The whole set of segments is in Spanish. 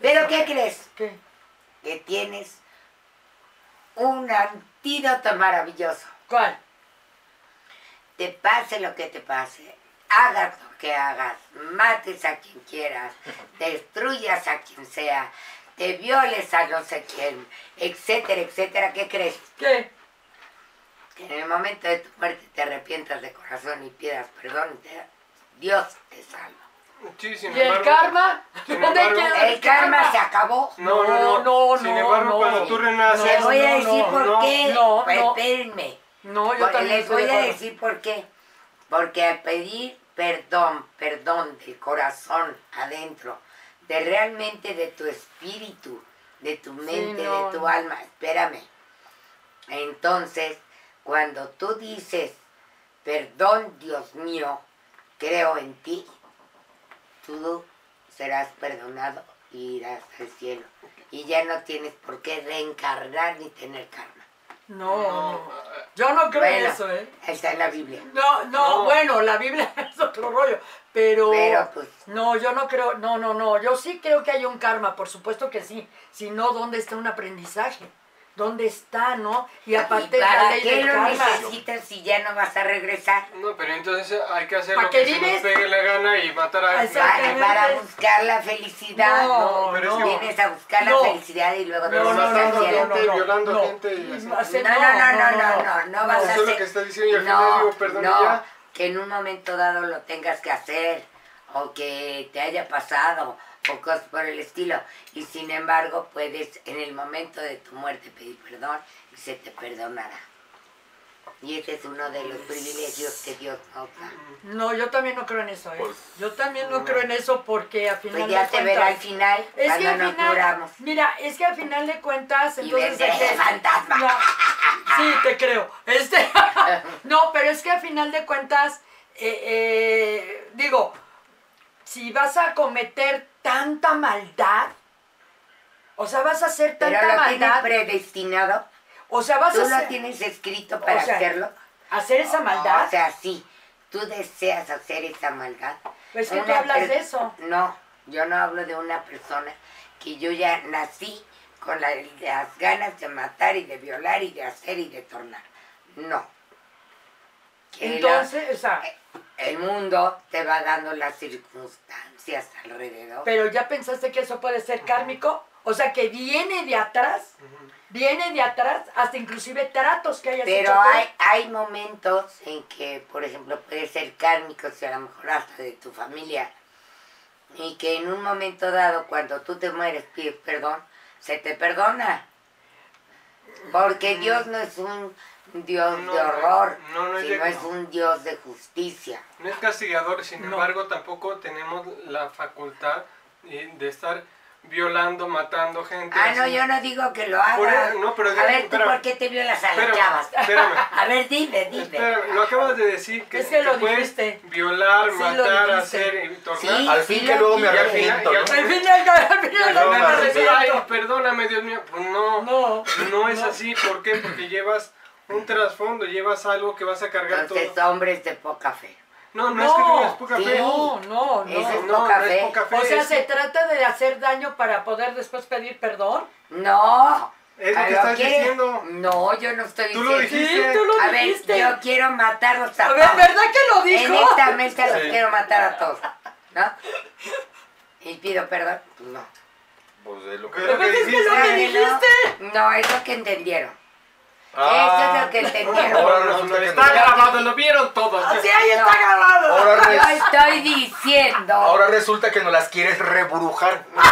¿Pero qué crees? ¿Qué? Que tienes un antídoto maravilloso. ¿Cuál? Te pase lo que te pase, hagas lo que hagas, mates a quien quieras, destruyas a quien sea, te violes a no sé quién, etcétera, etcétera. ¿Qué crees? ¿Qué? Que en el momento de tu muerte te arrepientas de corazón y pidas perdón te- Dios te salva. Sí, sin ¿Y el embargo- karma? sin ¿Dónde embargo- queda El karma se acabó. No, no, no. No, no, Sin no, embargo, no. cuando tú renaces. Les voy a no, decir no, por no, qué. no, Pues, no. Espérenme. No, yo Porque también les voy a decir por qué. Porque al pedir perdón, perdón del corazón adentro, de realmente de tu espíritu, de tu mente, no. de tu alma, espérame. Entonces, cuando tú dices, perdón Dios mío, creo en ti, tú serás perdonado y irás al cielo. Y ya no tienes por qué reencarnar ni tener karma. No, no. Yo no creo en eso, ¿eh? Está en la Biblia. No, no, No. bueno, la Biblia es otro rollo, pero... Pero, pues- No, yo no creo, no, no, no, yo sí creo que hay un karma, por supuesto que sí. Si no, ¿dónde está un aprendizaje? ¿Dónde está, no? Y aparte ¿Y para qué lo necesitas si ya no vas a regresar? No, pero entonces hay que hacer ¿Pa' lo que se nos pegue la gana y matar a Exacto. Para, buscar la felicidad. No, pero es no. que- Vienes a buscar No. la felicidad y luego te Pero No, vas no, al no, no, cielo. no, no, gente, no, violando no. gente y así. Hacer- No, no, no, no, no, no, no vas a Eso es lo hacer. que está diciendo y al no, final digo, perdón, no, ya. que en un momento dado lo tengas que hacer o que te haya pasado o cosas por el estilo. Y sin embargo, puedes en el momento de tu muerte pedir perdón y se te perdonará. Y ese es uno de los privilegios que Dios nos da. No, yo también no creo en eso, ¿eh? Yo también no creo en eso porque al final Pues ya de te verá al final Es que al nos final, mira, es que al final de cuentas, Y entonces... vendré ¿de qué? de fantasma. No, sí, te creo. Este, no, pero es que al final de cuentas, eh, eh, digo, si vas a cometer tanta maldad, o sea, vas a hacer Pero tanta lo tienes maldad, predestinado. o sea, vas Tú a lo hacer, tienes escrito para o sea, hacerlo. hacer esa maldad. O sea, sí. Tú deseas hacer esa maldad. Pues que tú hablas de eso. No, yo no hablo de una persona que yo ya nací con la- las ganas de matar y de violar y de hacer y de tornar. No. Que la- Entonces, o sea, el mundo te va dando las circunstancias alrededor. pero ya pensaste que eso puede ser kármico, o sea, que viene de atrás, viene de atrás, hasta inclusive tratos que hayas hecho Pero tú. hay, hay momentos en que, por ejemplo, puede ser kármico, si a lo mejor hasta de tu familia, y que en un momento dado, cuando tú te mueres, pides perdón, se te perdona. Porque Dios no es un Dios No, de horror, no, no es sino es un Dios de justicia. No es castigador, sin No. embargo, tampoco tenemos la facultad eh, de estar violando, matando gente. Ah, no, yo no digo que lo eso- no, pero a ver, ¿tú espérame. por qué te violas a las Espérame, chavas? espérame. A ver, dime, dime. Espera, lo acabas de decir que, Es que lo puedes dijiste. violar, Sí, matar, hacer y tornar. Sí, Al fin que luego me arrepiento, al Al final, al final, me arrepiento. Ay, perdóname, Dios mío. Pues no, no, No, es así. ¿Por qué? Porque llevas un trasfondo, llevas algo que vas a cargar todo. Entonces, hombres de poca fe. No, no, es que No. tengas poca Sí. fe. no, no, Ese es no. No, poca no fe. es poca fe. O sea, es, ¿se trata de hacer daño para poder después pedir perdón? No. es lo ¿A que estás diciendo. No, yo no estoy Tú lo diciendo. dijiste. Sí, tú lo A ver, dijiste. yo quiero matarlos a, A ver, todos. ¿verdad que lo dijo? esta mesa los Sí. quiero matar a todos. ¿No? Y pido perdón. Pues no. Pues de lo que... Pero- es que lo que no. dijiste. No, es lo que entendieron. Ah, Eso es lo que entendieron. Ahora No, resulta no, que está no. grabado, lo vieron todos. Así ahí No. está grabado. Ahora, Yo res- estoy diciendo. ahora resulta que nos las quieres rebrujar. No.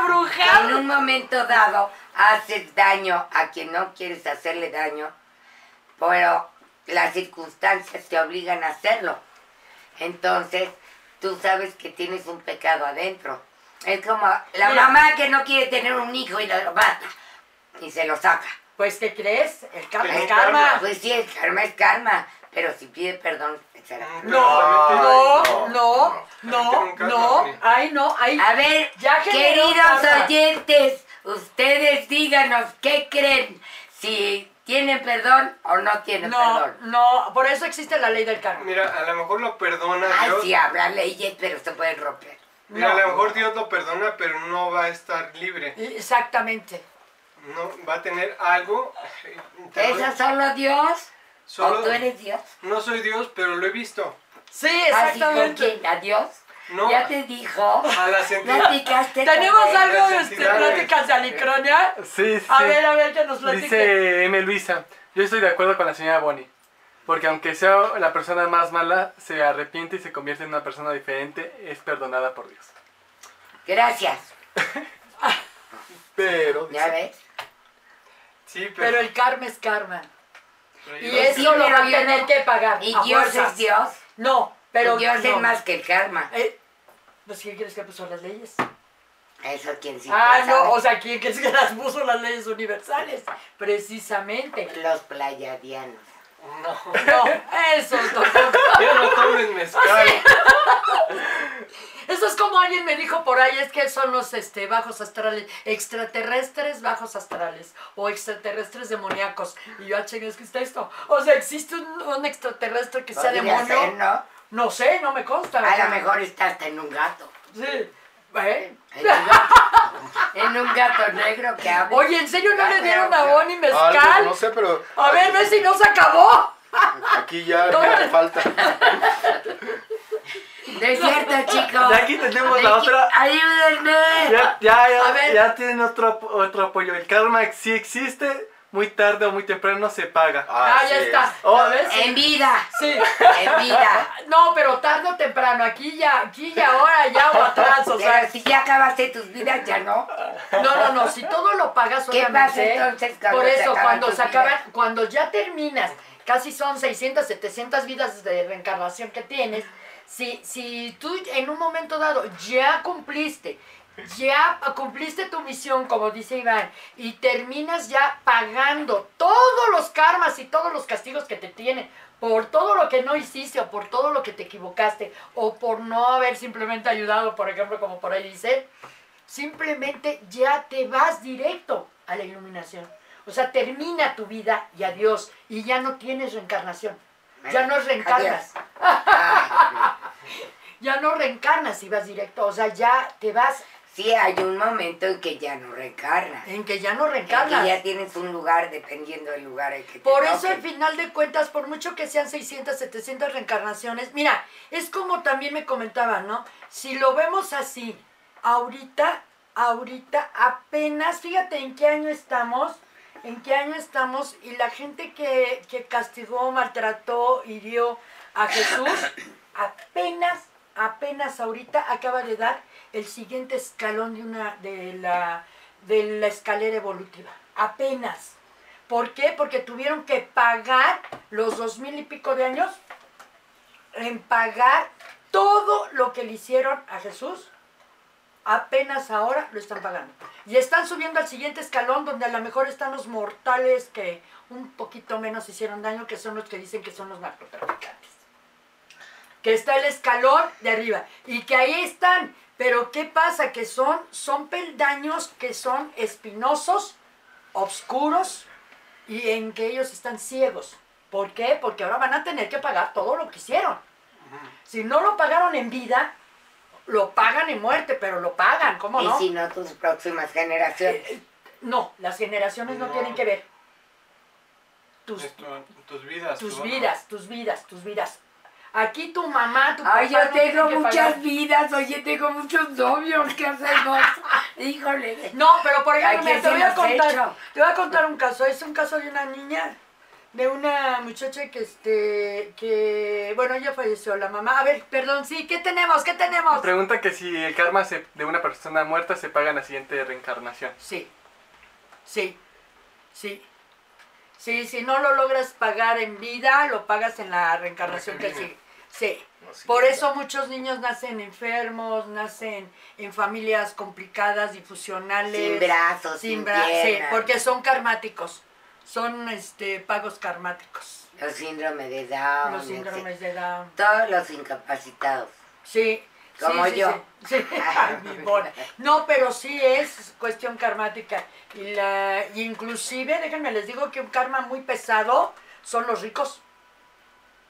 Rebrujado. En un momento dado haces daño a quien no quieres hacerle daño, pero las circunstancias te obligan a hacerlo. Entonces, tú sabes que tienes un pecado adentro. Es como la Mira. mamá que no quiere tener un hijo y lo mata y se lo saca. Pues, ¿qué crees? El karma es karma. Pues sí, el karma es karma, pero si pide perdón, será. No, no, no, no, no. no, no. Ay, no, ay. A ver, queridos karma. oyentes, ustedes díganos qué creen. Si ¿Tienen perdón o no tienen No, perdón? no, por eso existe la ley del karma. Mira, a lo mejor lo perdona Ay, Dios. sí, habrá leyes, pero se pueden romper. Mira, No. a lo mejor Dios lo perdona, pero no va a estar libre. Exactamente. No, va a tener algo. Te ¿Es voy- a solo Dios? Solo- ¿O tú eres Dios? No soy Dios, pero lo he visto. Sí, ¿Así con exactamente. quién? ¿A Dios? No, Ya te dijo. a las entidades. Platicaste Tenemos algo de este, pláticas de Alicronia. Sí, sí. A ver, a ver, que nos platique. Dice M. Luisa, yo estoy de acuerdo con la señora Bonnie. Porque aunque sea la persona más mala, se arrepiente y se convierte en una persona diferente, es perdonada por Dios. Gracias. Pero, ¿Ya ves? Sí, Pero pero. el karma es karma. Y eso Sí, lo va a tener no- que pagar. ¿Y Dios fuerzas. es Dios? No, pero. Dios no. es más que el karma. Eh, pues, ¿quién crees que puso las leyes? Eso quién sí ah, no, sabe. o sea, ¿quién crees que las puso las leyes universales? Precisamente. Los playadianos. No, No, eso tampoco. ya no tomen mezcal. Eso es como alguien me dijo por ahí, es que son los este, bajos astrales, extraterrestres bajos astrales o extraterrestres demoníacos. Y yo, ah, es que está esto. O sea, ¿existe un, un extraterrestre que sea demonio? ser, ¿no? No sé, no me consta. A lo mejor está hasta en un gato. Sí. ¿Eh? En un gato, en un gato negro que habla. Oye, ¿en serio no Ah, le dieron pero- a Bonnie algo, mezcal? no sé, pero A ver, ve si no se acabó. aquí ya No, me falta. No es cierto, chicos. Y aquí tenemos la Aquí- otra. Ayúdenme. Ya, ya, A ya, ver. ya tienen otro, otro apoyo. El karma sí existe, muy tarde o muy temprano se paga. Ah, ya está. Oh, ¿Ya ves? En vida. Sí. En vida. No, pero tarde o temprano, aquí ya, aquí ya, ahora ya o atrás, o sea. Pero si ya acabaste tus vidas, ya no. No, no, no, si todo lo pagas, ¿Qué obviamente. pasa entonces cuando Por se eso, acaban cuando tus se acaban, cuando ya terminas, casi son 600, 700 vidas de reencarnación que tienes, si, si tú en un momento dado ya cumpliste, ya cumpliste tu misión, como dice Iván, y terminas ya pagando todos los karmas y todos los castigos que te tienen por todo lo que no hiciste o por todo lo que te equivocaste o por no haber simplemente ayudado, por ejemplo, como por ahí dice, simplemente ya te vas directo a la iluminación. O sea, termina tu vida y adiós. Y ya no tienes reencarnación. Ya no reencarnas. Ah, Ya no reencarnas y vas directo. O sea, ya te vas sí, hay un momento en que ya no reencarnas. en que ya no En que ya tienes un lugar dependiendo del lugar en que te Por eso, al final de cuentas, por mucho que sean 600, 700 reencarnaciones, mira, es como también me comentaban, ¿no? Si lo vemos así, ahorita, ahorita, apenas, fíjate en qué año estamos, en qué año estamos, y la gente que, que castigó, maltrató, hirió a Jesús, apenas, apenas ahorita acaba de dar el siguiente escalón de una, de la, de la escalera evolutiva. Apenas. ¿Por qué? Porque tuvieron que pagar los dos mil y pico de años en pagar todo lo que le hicieron a Jesús. Apenas ahora lo están pagando. Y están subiendo al siguiente escalón donde a lo mejor están los mortales que un poquito menos hicieron daño, que son los que dicen que son los narcotraficantes. Que está el escalón de arriba. Y que ahí están. Pero ¿qué pasa? Que son, son peldaños que son espinosos, oscuros, y en que ellos están ciegos. ¿Por qué? Porque ahora van a tener que pagar todo lo que hicieron. Si no lo pagaron en vida, lo pagan en muerte, pero lo pagan, ¿cómo Y no? si no, tus próximas generaciones. Eh, No, las generaciones no, No. tienen que ver. Tus, Es tu- tus vidas. tus tu- vidas, tus vidas, tus vidas. Aquí tu mamá, tu papá Ay, yo no tengo que muchas pagar. vidas, oye, tengo muchos novios, ¿qué hacemos? Híjole. No, pero por ¿A ejemplo, mira, te voy a contar, te voy a contar un caso. Es un caso de una niña, de una muchacha que este, que, bueno, ella falleció, la mamá. A ver, perdón, sí, ¿qué tenemos? ¿Qué tenemos? Pregunta que si el karma se- de una persona muerta se paga en la siguiente reencarnación. Sí, sí, sí. Sí, si no lo logras pagar en vida, lo pagas en la reencarnación que sigue. Sí. Por eso muchos niños nacen enfermos, nacen en familias complicadas, difusionales. Sin brazos, sin, sin bra- sí, porque son karmáticos. Son este pagos karmáticos. Los síndromes de Down. los síndromes de Down. Todos los incapacitados. Sí, Como Sí, yo. Sí. Ay. No, pero sí es cuestión karmática. Y la, inclusive, déjenme les digo que un karma muy pesado son los ricos.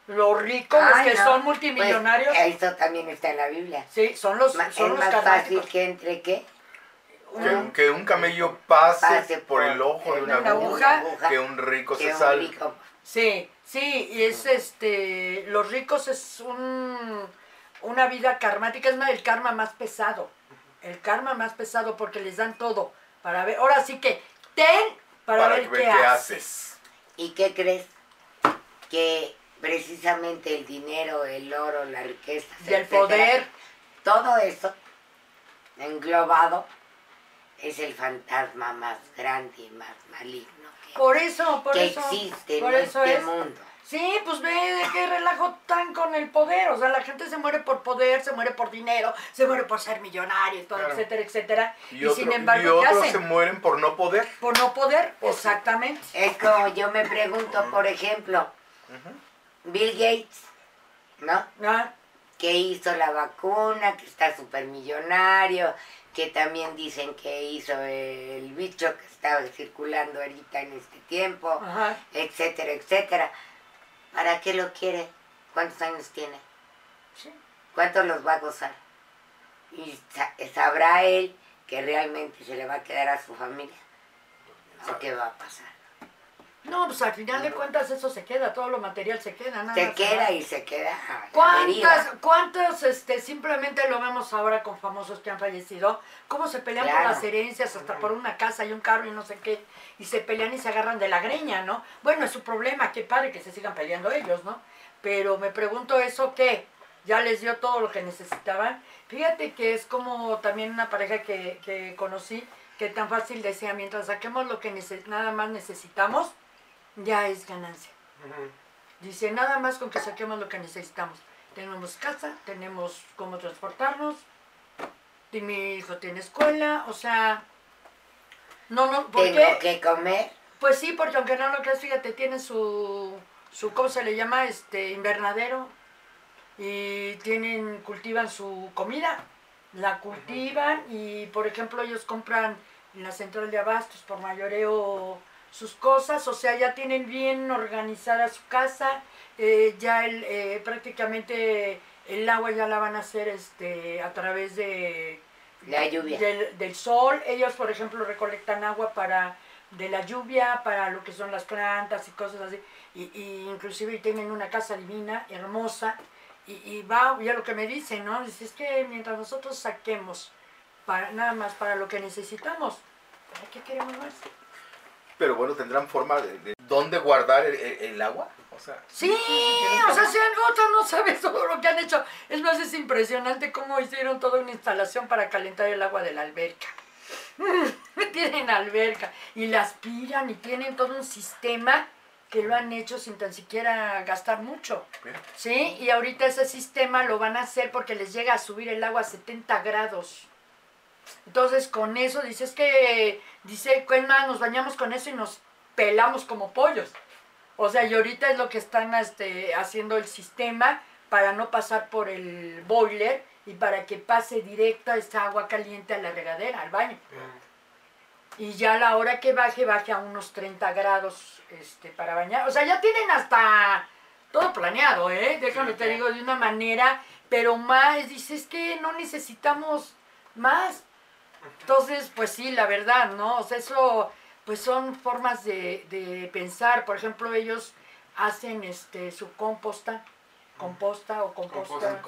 Los ricos, los que no, son multimillonarios. Pues, eso también está en la Biblia. sí, son los, Ma- son es los más fácil que entre qué? Que, que un camello pase, Pase por, por el ojo de una una aguja, aguja. que un rico Que se salve. rico. Sí, sí, y es este, los ricos es un, una vida karmática, es más, el karma más pesado, el karma más pesado porque les dan todo para ver, ahora sí que ten para, Para ver ver qué, qué haces. haces. ¿Y qué crees? Que precisamente el dinero, el oro, la riqueza, Y el poder, todo eso englobado es el fantasma más grande y más maligno que, por eso, por que eso, existe por en eso este es. mundo. Sí, pues ve de qué relajo tan con el poder. O sea, la gente se muere por poder, se muere por dinero, se muere por ser millonario, y todo, Claro. etcétera, etcétera. Y, Y, otro- sin y embargo, ¿qué otros hacen? se mueren por no poder. Por no poder, Pues sí. exactamente. Es como yo me pregunto, por ejemplo, Bill Gates, ¿no? Ah, que hizo la vacuna, que está súper millonario, que también dicen que hizo el bicho que estaba circulando ahorita en este tiempo, Ajá. etcétera, etcétera. ¿Para qué lo quiere? ¿Cuántos años tiene? Sí. ¿Cuántos los va a gozar? Y sa- sabrá él que realmente se le va a quedar a su familia. ¿O qué va a pasar? No, pues al final de cuentas eso se queda, todo lo material se queda, nada Se queda y se queda. a la ¿Cuántas, cuántas, este, simplemente lo vemos ahora con famosos que han fallecido? ¿Cómo se pelean Claro. por las herencias, hasta por una casa y un carro y no sé qué? Y se pelean y se agarran de la greña, ¿no? Bueno, es su problema, qué padre que se sigan peleando ellos, ¿no? Pero me pregunto eso, ¿qué? ¿Ya les dio todo lo que necesitaban? Fíjate que es como también una pareja que, que conocí, que tan fácil decía, mientras saquemos lo que nada más necesitamos, ya es ganancia. Dice, nada más con que saquemos lo que necesitamos. Tenemos casa, tenemos cómo transportarnos, y mi hijo tiene escuela, o sea, no, no, ¿por Tengo que comer. Pues sí, porque aunque no lo creas, fíjate, tiene su, su, ¿cómo se le llama? Este, invernadero, y tienen, cultivan su comida, la cultivan, y por ejemplo ellos compran en la central de abastos por mayoreo sus cosas, o sea, ya tienen bien organizada su casa, eh, ya el, eh, prácticamente el agua ya la van a hacer este, a través de La lluvia. del, del sol. Ellos, por ejemplo, recolectan agua para de la lluvia, para lo que son las plantas y cosas así. Y, y inclusive tienen una casa divina, hermosa. Y, y va, ya lo que me dicen, ¿no? Dice, es que mientras nosotros saquemos para, nada más para lo que necesitamos, ¿para qué queremos más? Pero bueno, tendrán forma de, de dónde guardar el, agua. O sea, Sí, o sea, si otros no sabes todo lo que han hecho. Es más, es impresionante cómo hicieron toda una instalación para calentar el agua de la alberca. tienen alberca y la aspiran y tienen todo un sistema que lo han hecho sin tan siquiera gastar mucho. ¿Sí? Y ahorita ese sistema lo van a hacer porque les llega a subir el agua a 70 grados. Entonces con eso dices que, dice, más, nos bañamos con eso y nos pelamos como pollos. O sea, y ahorita es lo que están este, haciendo el sistema para no pasar por el boiler y para que pase directa esa agua caliente a la regadera, al baño. Y ya a la hora que baje, baje a unos 30 grados este, para bañar. O sea, ya tienen hasta todo planeado, ¿eh? Déjame Sí, te digo de una manera, pero más, dices que no necesitamos más. Entonces, pues sí, la verdad, ¿no? O sea, eso, pues son formas de, de pensar. Por ejemplo, ellos hacen este su composta, composta o composta,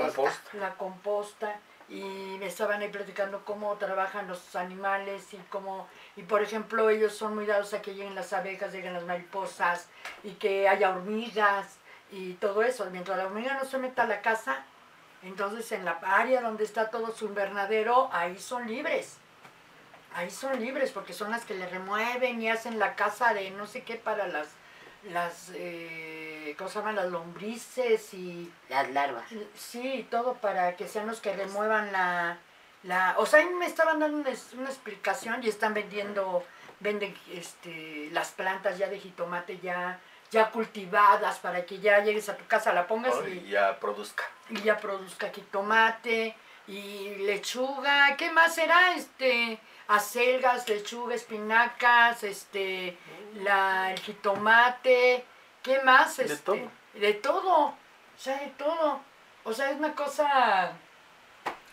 la composta y me estaban ahí platicando cómo trabajan los animales y cómo y por ejemplo ellos son muy dados a que lleguen las abejas, lleguen las mariposas y que haya hormigas y todo eso. Mientras la hormiga no se meta a la casa, entonces en la área donde está todo su invernadero, ahí son libres. Ahí son libres porque son las que le remueven y hacen la casa de no sé qué para las, las eh, ¿cómo se llaman? Las lombrices y Las larvas. Sí, todo para que sean los que remuevan la... la o sea, ahí me estaban dando una, una explicación y están vendiendo, venden este, las plantas ya de jitomate ya, ya cultivadas para que ya llegues a tu casa, la pongas y, y ya produzca. y ya produzca jitomate. y lechuga, ¿qué más era? Este, acelgas, lechuga, espinacas, este, la, el jitomate, ¿qué más? De Este, todo. De todo, o sea, de todo. O sea, es una cosa,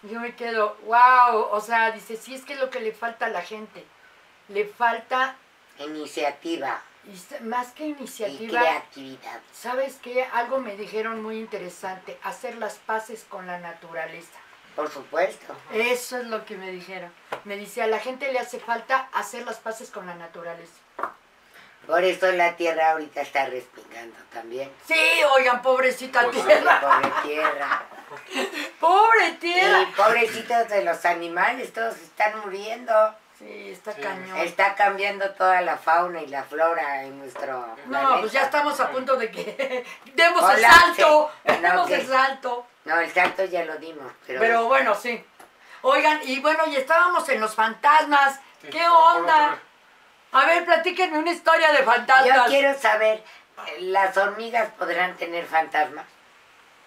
yo me quedo, wow, o sea, dice, sí es que es lo que le falta a la gente, le falta, Iniciativa y más que y iniciativa, creatividad. ¿sabes qué? Algo me dijeron muy interesante, hacer las paces con la naturaleza. Por supuesto. Eso es lo que me dijeron. Me dice, a la gente le hace falta hacer las paces con la naturaleza. Por eso la tierra ahorita está respingando también. Sí, oigan, pobrecita Pues sí. tierra. Pobre tierra. Pobre Y tierra. pobrecitos de los animales, todos están muriendo. Sí, está Sí. cañón. Está cambiando toda la fauna y la flora en nuestro No, pues ya estamos a punto de que demos el salto. No, Demos el salto. No, el salto ya lo dimos, pero, Pero bueno, sí. Oigan, y bueno, y estábamos en los fantasmas. Sí, ¿Qué onda? A ver, platíquenme una historia de yo fantasmas. quiero saber, ¿las hormigas podrán tener fantasmas?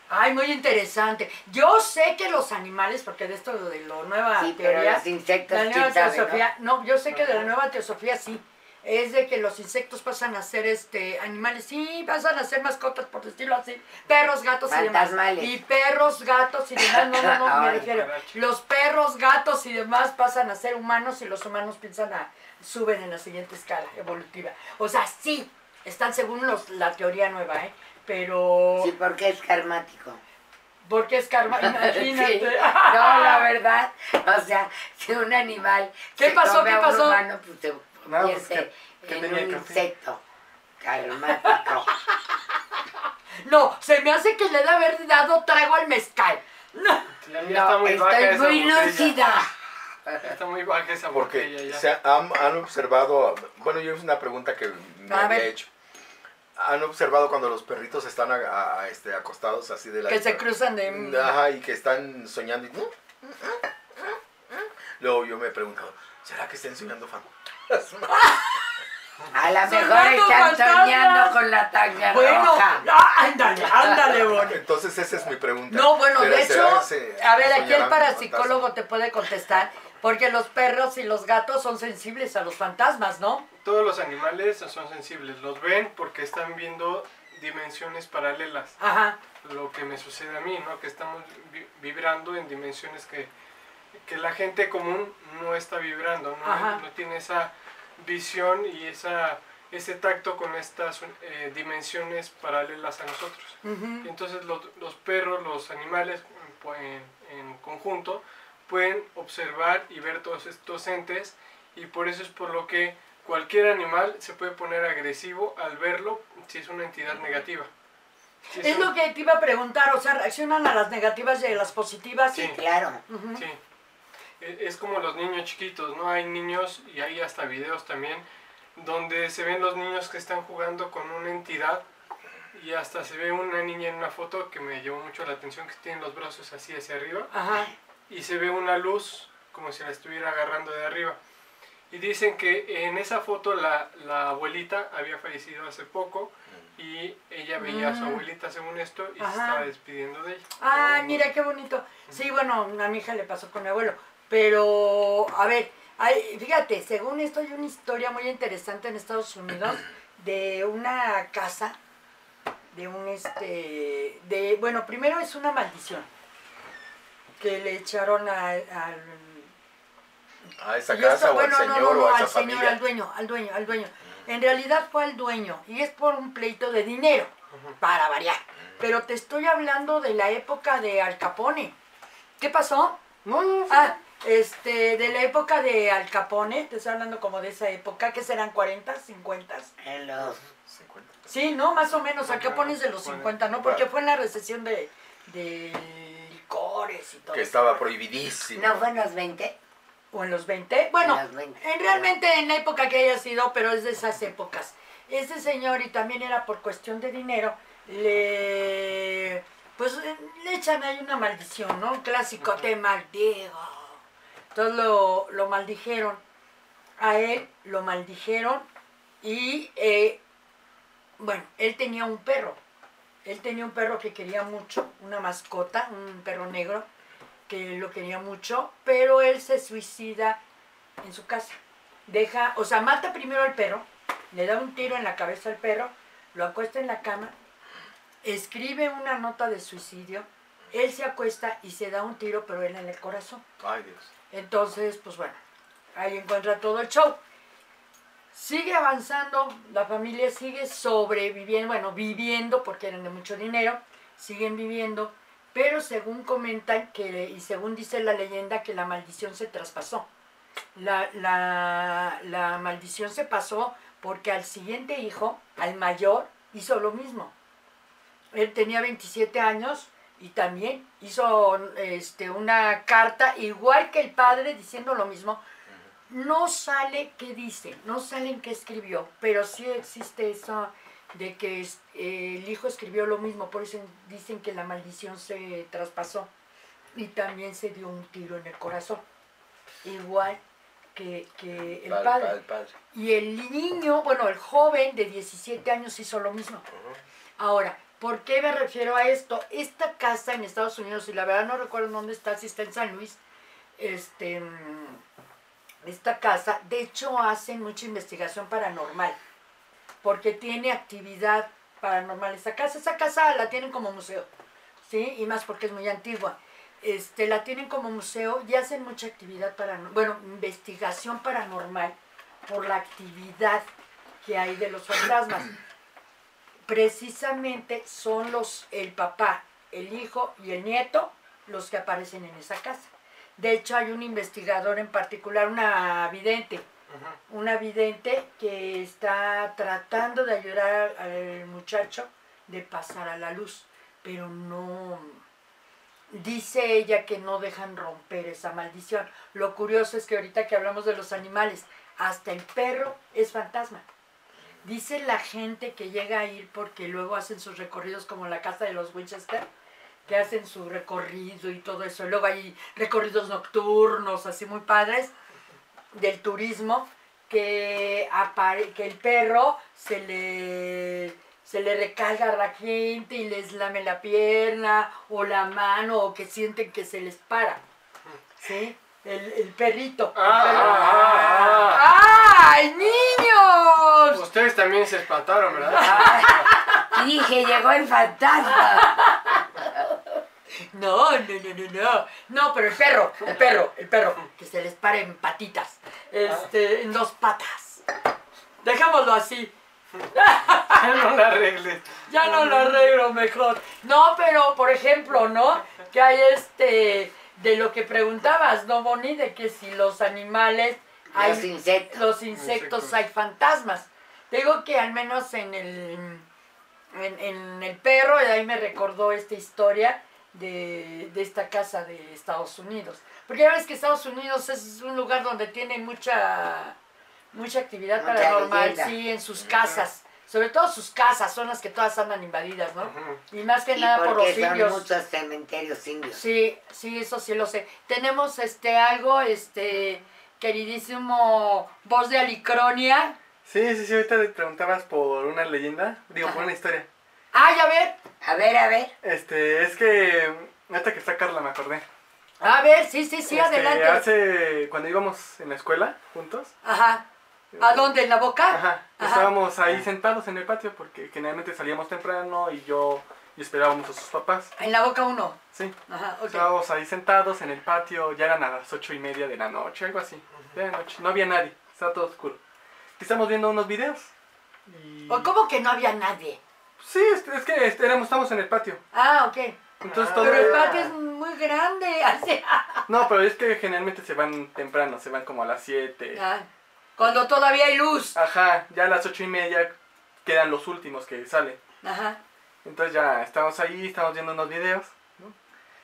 Ay, muy interesante. Yo sé que los animales, porque de esto de lo nueva Sí, pero teoría, los insectos, la sabe, teosofía, ¿no? yo sé que de la nueva teosofía sí, es de que los insectos pasan a ser este animales, sí, pasan a ser mascotas, por decirlo así, perros, gatos y demás. Y perros, gatos y demás, no, no, no, me refiero. Los perros, gatos y demás pasan a ser humanos y los humanos piensan a, suben en la siguiente escala evolutiva. O sea, sí, están según los, la teoría nueva, ¿eh? Pero... Sí, porque es karmático. Porque es karma, imagínate. Sí. No, la verdad, o sea, si un animal ¿Qué se pasó? come ¿Qué a un pasó? humano, pues se No, pues, ¿qué- qué en tenía un que insecto karmático. No, se me hace que le debe haber dado trago al mezcal. No. La mía está No, muy baja estoy muy lúcida. Está muy baja esa Porque botella ya. se han, han observado, bueno, yo es una pregunta que me A había ver. hecho. ¿Han observado cuando los perritos están a- a- este, acostados así de la... Que se cruzan de... Ajá, y que están soñando y... Luego yo me he preguntado, ¿será que están soñando fantasmas? A lo mejor están soñando con la tanga Bueno, roja. ándale, ándale, Bonnie. Entonces esa es mi pregunta. No, bueno, ¿Será- de hecho, a ver, aquí el parapsicólogo te puede contestar, porque los perros y los gatos son sensibles a los fantasmas, ¿no? Todos los animales son sensibles, los ven porque están viendo dimensiones paralelas. Ajá. Lo que me sucede a mí, ¿no? Que estamos vi- vibrando en dimensiones que, que la gente común no está vibrando, no, no tiene esa visión y esa, ese tacto con estas eh, dimensiones paralelas a nosotros. Entonces los, los perros, los animales pues, en, en conjunto pueden observar y ver todos estos entes y por eso es por lo que cualquier animal se puede poner agresivo al verlo si es una entidad negativa. Si Es un- lo que te iba a preguntar, o sea, reaccionan a las negativas y a las positivas. Sí. Claro. Ujú. Sí. E- Es como los niños chiquitos, ¿no? Hay niños, y hay hasta videos también, donde se ven los niños que están jugando con una entidad y hasta se ve una niña en una foto que me llamó mucho la atención, que tiene los brazos así hacia arriba Ajá. Y se ve una luz como si la estuviera agarrando de arriba. Y dicen que en esa foto la, la abuelita había fallecido hace poco y ella veía a su Mm. abuelita según esto y Ajá. se estaba despidiendo de ella. Ah, mira qué bonito. Sí, bueno, a mi hija le pasó con mi abuelo. Pero, a ver, hay- fíjate, según esto hay una historia muy interesante en Estados Unidos de una casa, de un este, de, bueno, primero es una maldición que le echaron a- al... A esa casa o al señor no, no, o a esa al señor, familia. al dueño, al dueño, al dueño. En realidad fue al dueño y es por un pleito de dinero, para variar. Pero te estoy hablando de la época de Al Capone. ¿Qué pasó? No, no, Ah, este, de la época de Al Capone, te estoy hablando como de esa época, que serán 40, 50. En los 50. Sí, no, más o menos, Al Capone es de los 50, ¿no? Porque fue en la recesión de, de licores y todo. Que eso. estaba prohibidísimo. ¿No fue en los 20? O en los 20. Bueno, En los 20. en realmente en la época que haya sido, pero es de esas épocas. Ese señor, y también era por cuestión de dinero, le. Pues le echan ahí una maldición, ¿no? Un clásico, te maldigo. Entonces lo, lo maldijeron. A él lo maldijeron y. eh, bueno, él tenía un perro. Él tenía un perro que quería mucho, una mascota, un perro negro. que él lo quería mucho, pero él se suicida en su casa. Deja, o sea, mata primero al perro, le da un tiro en la cabeza al perro, lo acuesta en la cama, escribe una nota de suicidio, él se acuesta y se da un tiro, pero él en el corazón. Ay, Dios. Entonces, pues bueno, ahí encuentra todo el show. Sigue avanzando, la familia sigue sobreviviendo, bueno, viviendo porque eran de mucho dinero, siguen viviendo, pero según comentan que, y según dice la leyenda, que la maldición se traspasó. La, la, la maldición se pasó porque al siguiente hijo, al mayor, hizo lo mismo. Él tenía 27 años y también hizo este, una carta igual que el padre diciendo lo mismo. No sale qué dice, no sale en qué escribió, pero sí existe eso de que eh, el hijo escribió lo mismo, por eso dicen que la maldición se traspasó y también se dio un tiro en el corazón, igual que, que el Padre, padre. padre, padre. Y el niño, bueno, el joven de 17 años hizo lo mismo. Ahora, ¿por qué me refiero a esto? Esta casa en Estados Unidos, y la verdad no recuerdo dónde está, si está en San Luis, este, mm, esta casa, de hecho hacen mucha investigación paranormal, porque tiene actividad paranormal esa casa. Esa casa la tienen como museo, ¿sí? Y más porque es muy antigua. Este, la tienen como museo y hacen mucha actividad paranormal, bueno, investigación paranormal por la actividad que hay de los fantasmas. Precisamente son los, el papá, el hijo y el nieto los que aparecen en esa casa. De hecho, hay un investigador en particular, una vidente, una vidente que está tratando de ayudar al muchacho de pasar a la luz, pero no, dice ella que no dejan romper esa maldición. Lo curioso es que ahorita que hablamos de los animales, hasta el perro es fantasma. Dice la gente que llega a ir porque luego hacen sus recorridos como la casa de los Winchester, que hacen su recorrido y todo eso. Luego hay recorridos nocturnos, así muy padres, del turismo, que, apare- que el perro se le, se le recarga a la gente y les lame la pierna o la mano o que sienten que se les para. ¿Sí? El, el perrito. el Ah, perro. ah, ah, ¡Ay, niños! Ustedes también se espantaron, ¿verdad? Y dije, llegó el fantasma. No, no, no, no, no. No, pero el perro, el perro, el perro, que se les pare en patitas. Este, en dos patas. Dejámoslo así. Ya no la arregles. Ya no lo arreglo mejor. No, pero por ejemplo, ¿no? Que hay este de lo que preguntabas, ¿no, Bonnie? De que si los animales hay Los insectos. los insectos Insectos. hay fantasmas. Te Digo que al menos en el en, en el perro, y ahí me recordó esta historia de, de esta casa de Estados Unidos. Porque ya ves que Estados Unidos es un lugar donde tiene mucha mucha actividad Mucha paranormal, leyenda. sí, en sus casas. Sobre todo sus casas son las que todas andan invadidas, ¿no? Y más que Y nada por los son indios. muchos cementerios indios. Sí, sí, eso sí lo sé. Tenemos este algo, este queridísimo voz de Alicronia. Sí, sí, sí, ahorita le preguntabas por una leyenda, digo, por una historia. Ay, a ver, A ver, a ver. Este, es que, ahorita que está Carla me acordé. a ver, sí, sí, sí, Este, adelante. Hace, cuando íbamos en la escuela juntos, Ajá. ¿A dónde? ¿En la boca? Ajá, Ajá. estábamos ahí sentados en el patio porque generalmente salíamos temprano y yo y esperábamos a sus papás. En la boca uno. Sí, Ajá, ok. estábamos ahí sentados en el patio, ya eran a las ocho y media de la noche, algo así. De la noche, no había nadie, estaba todo oscuro. Y estamos viendo unos videos. Y... ¿O ¿Cómo que no había nadie? Sí, es, es que este, éramos, estamos en el patio. Ah, ok. Entonces Ah. todo Pero el patio es muy grande. No, pero es que generalmente se van temprano, se van como a las 7. Ah, Cuando todavía hay luz. Ajá, ya a las ocho y media quedan los últimos que salen. Ajá. Entonces ya estamos ahí, estamos viendo unos videos. ¿no?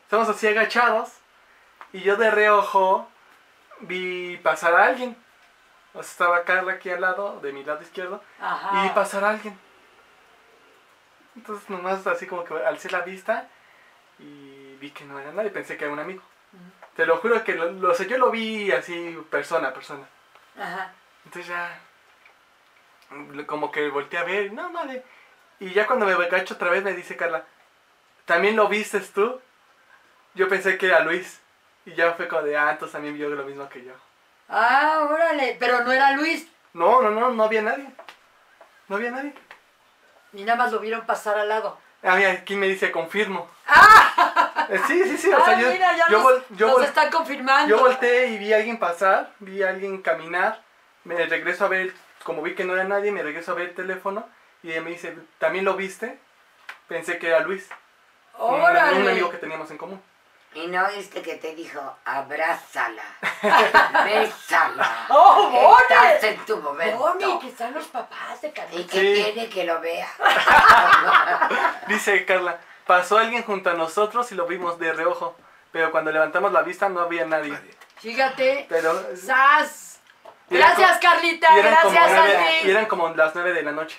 Estamos así agachados y yo de reojo vi pasar a alguien. O sea, estaba Carla aquí al lado, de mi lado izquierdo, Ajá. y vi pasar a alguien. Entonces nomás así como que alcé la vista y vi que no era nadie, pensé que era un amigo. Te lo juro que lo, lo- o sea, yo lo vi así persona a persona. Ajá. Entonces ya mm, como que volteé a ver, no madre. Y ya cuando me agacho otra vez me dice Carla, ¿también lo vistes tú? Yo pensé que era Luis. Y ya fue como de, ah, entonces también vio lo mismo que yo. Ah, órale. Pero no era Luis. No, no, no, no había nadie. No había nadie. Y nada más lo vieron pasar al lado. Ah, mira, aquí me dice confirmo. ¡Ah! Eh, sí, sí, sí, o ah, sea, yo, mira, ya yo, nos, vol- yo nos vol- están confirmando. yo volteé y vi a alguien pasar, vi a alguien caminar, me regreso a ver, como vi que no era nadie, me regreso a ver el teléfono y ella me dice, ¿también lo viste? Pensé que era Luis, un, un amigo que teníamos en común. Y no oíste que te dijo, abrázala, bésala. ¡Oh, Bonnie! Estás en tu momento. Bonnie, que están los papás de Y Carlita. que Sí. tiene que lo vea. Dice Carla, pasó alguien junto a nosotros y lo vimos de reojo, pero cuando levantamos la vista no había nadie. Fíjate. Pero... ¡Sas! y eran Gracias, Carlita. y eran como Gracias, nueve- Andy. Y eran como las nueve de la noche.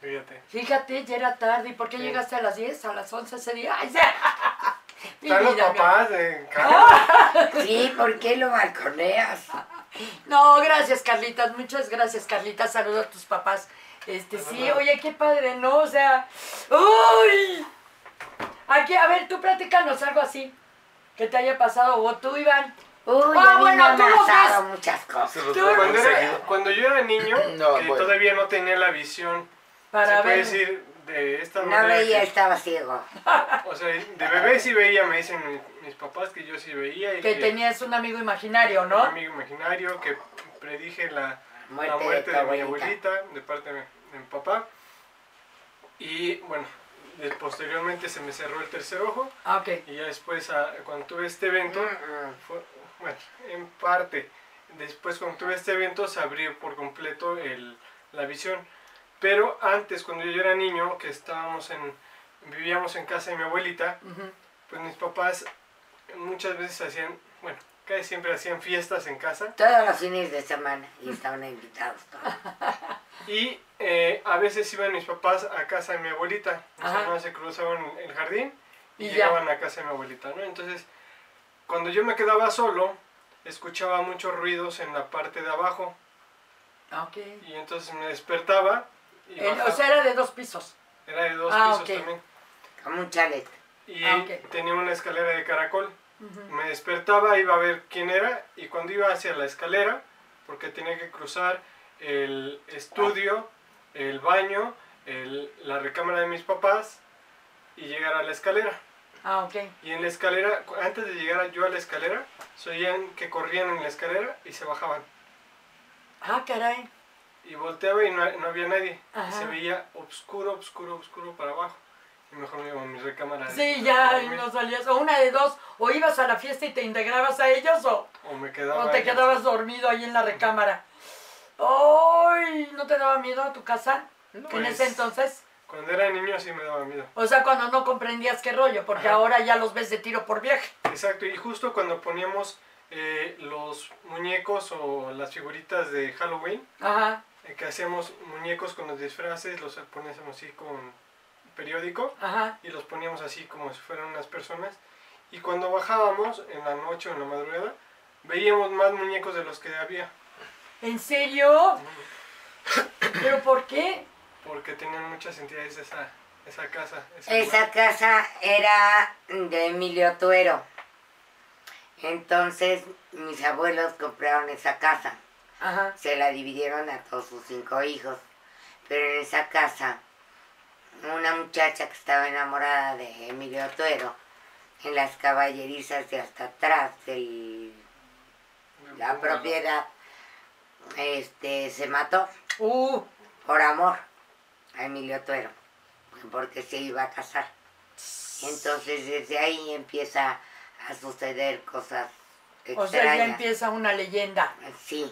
Fíjate. Fíjate, ya era tarde. ¿Y por qué Sí. llegaste a las 10, a las 11 ese día? Ay, sí. Están los papás de Carla. Sí, ¿por qué lo balconeas? No, gracias, Carlitas. Muchas gracias, Carlitas. Saludos a tus papás. Este, sí, oye, qué padre, ¿no? O sea, ¡uy! Aquí, a ver, tú platícanos algo así que te haya pasado. O tú, Iván. Uy, Ah, a mí bueno, me tú pasado ves. muchas cosas. Cuando, era- cuando yo era niño, No, que bueno. todavía no tenía la visión, Para se puede ver. decir de esta No manera. veía, que- estaba ciego. o sea, de bebé sí veía, me dicen mis, papás que yo sí veía. Y Que tenías un amigo imaginario, Un ¿no? amigo imaginario que predije la, Muerte la de muerte tu de, mi abuelita. de parte de mi, papá. Y bueno, de- posteriormente se me cerró el tercer ojo. Ah, ok. Y ya después, cuando tuve este evento, fue- bueno, en parte, después cuando tuve este evento se abrió por completo el, la visión. Pero antes, cuando yo era niño, que estábamos en, vivíamos en casa de mi abuelita, pues mis papás muchas veces hacían, bueno, casi siempre hacían fiestas en casa. Todos los fines de semana y estaban invitados todos. Y eh, a veces iban mis papás a casa de mi abuelita. Mis hermanos se cruzaban el jardín y, Y ya. llegaban a casa de mi abuelita, ¿no? Entonces, cuando yo me quedaba solo, escuchaba muchos ruidos en la parte de abajo. Ah, ok. Y entonces me despertaba. El- o sea, era de dos pisos. Era de dos ah, pisos también. Como un chalet. Y Ah, tenía una escalera de caracol. Me despertaba, iba a ver quién era. Y cuando iba hacia la escalera, porque tenía que cruzar el estudio, el baño, el- la recámara de mis papás y llegar a la escalera. Ah, ok. Y en la escalera, antes de llegar yo a la escalera, se oían que corrían en la escalera y se bajaban. Ah, caray. Y volteaba y no, no había nadie. Ajá. se veía oscuro, oscuro, oscuro para abajo. Y mejor me iba a mi recámara. Sí, ya no salías. O una de dos. O ibas a la fiesta y te integrabas a ellos o, O me quedaba. o te ahí. quedabas dormido ahí en la recámara. ¡Ay! ¿No te daba miedo a tu casa? en Pues, ese entonces. Cuando era niño sí me daba miedo. O sea, cuando no comprendías qué rollo, porque Ajá. ahora ya los ves de tiro por viaje. Exacto, y justo cuando poníamos eh, los muñecos o las figuritas de Halloween, Ajá, que hacíamos muñecos con los disfraces, los poníamos así con periódico ajá. y los poníamos así como si fueran unas personas. Y cuando bajábamos en la noche o en la madrugada, veíamos más muñecos de los que había, ¿En serio? ¿Pero por qué? porque tenían muchas entidades esa, esa casa. Esa lugar. casa era de Emilio Tuero. Entonces mis abuelos compraron esa casa. Ajá. Se la dividieron a todos sus cinco hijos. Pero en esa casa, una muchacha que estaba enamorada de Emilio Tuero, en las caballerizas de hasta atrás de la propiedad, este, se mató Uh, por amor a Emilio Tuero, porque se iba a casar. Entonces desde ahí empieza a suceder cosas o sea, ya extrañas. empieza una leyenda. Sí,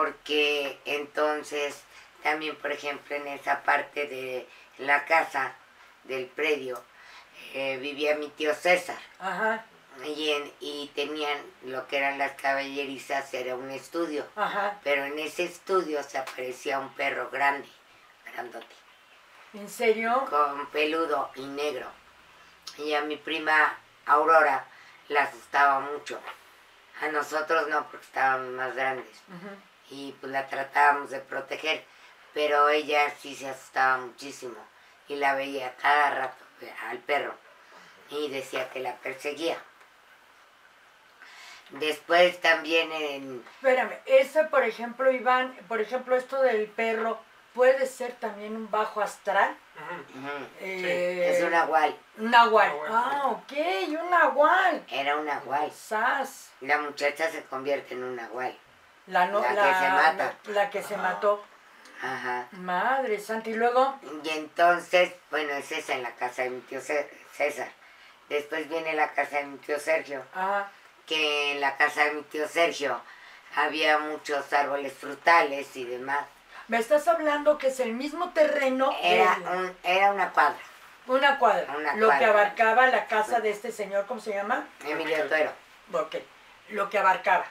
porque entonces también, por ejemplo, en esa parte de la casa del predio eh, vivía mi tío César Ajá, y, en- y tenían lo que eran las caballerizas, era un estudio, ajá. pero en ese estudio se aparecía un perro grande, grandote, ¿En serio? con peludo y negro. Y a mi prima Aurora la asustaba mucho. A nosotros no, porque estábamos más grandes. Ujú. Y pues la tratábamos de proteger, pero ella sí se asustaba muchísimo y la veía cada rato al perro y decía que la perseguía. Después también en... Espérame, ese, por ejemplo, Iván, por ejemplo, esto del perro, ¿puede ser también un bajo astral? Eh, Es un nahual. Un. Nahual. Ah, ok, un nahual. Era un nahual. Sas. La muchacha se convierte en un nahual. La, no, La que se mata. la que se mató. Ajá. Madre santa. Y luego, Y entonces, bueno, es esa en la casa de mi tío Cé- César. Después viene la casa de mi tío Sergio, ah, que en la casa de mi tío Sergio había muchos árboles frutales y demás. me estás hablando que es el mismo terreno. Era, un, era una cuadra, una cuadra. una lo que abarcaba la casa de este señor, ¿cómo se llama? Emilio Tuero. Ok, lo que abarcaba.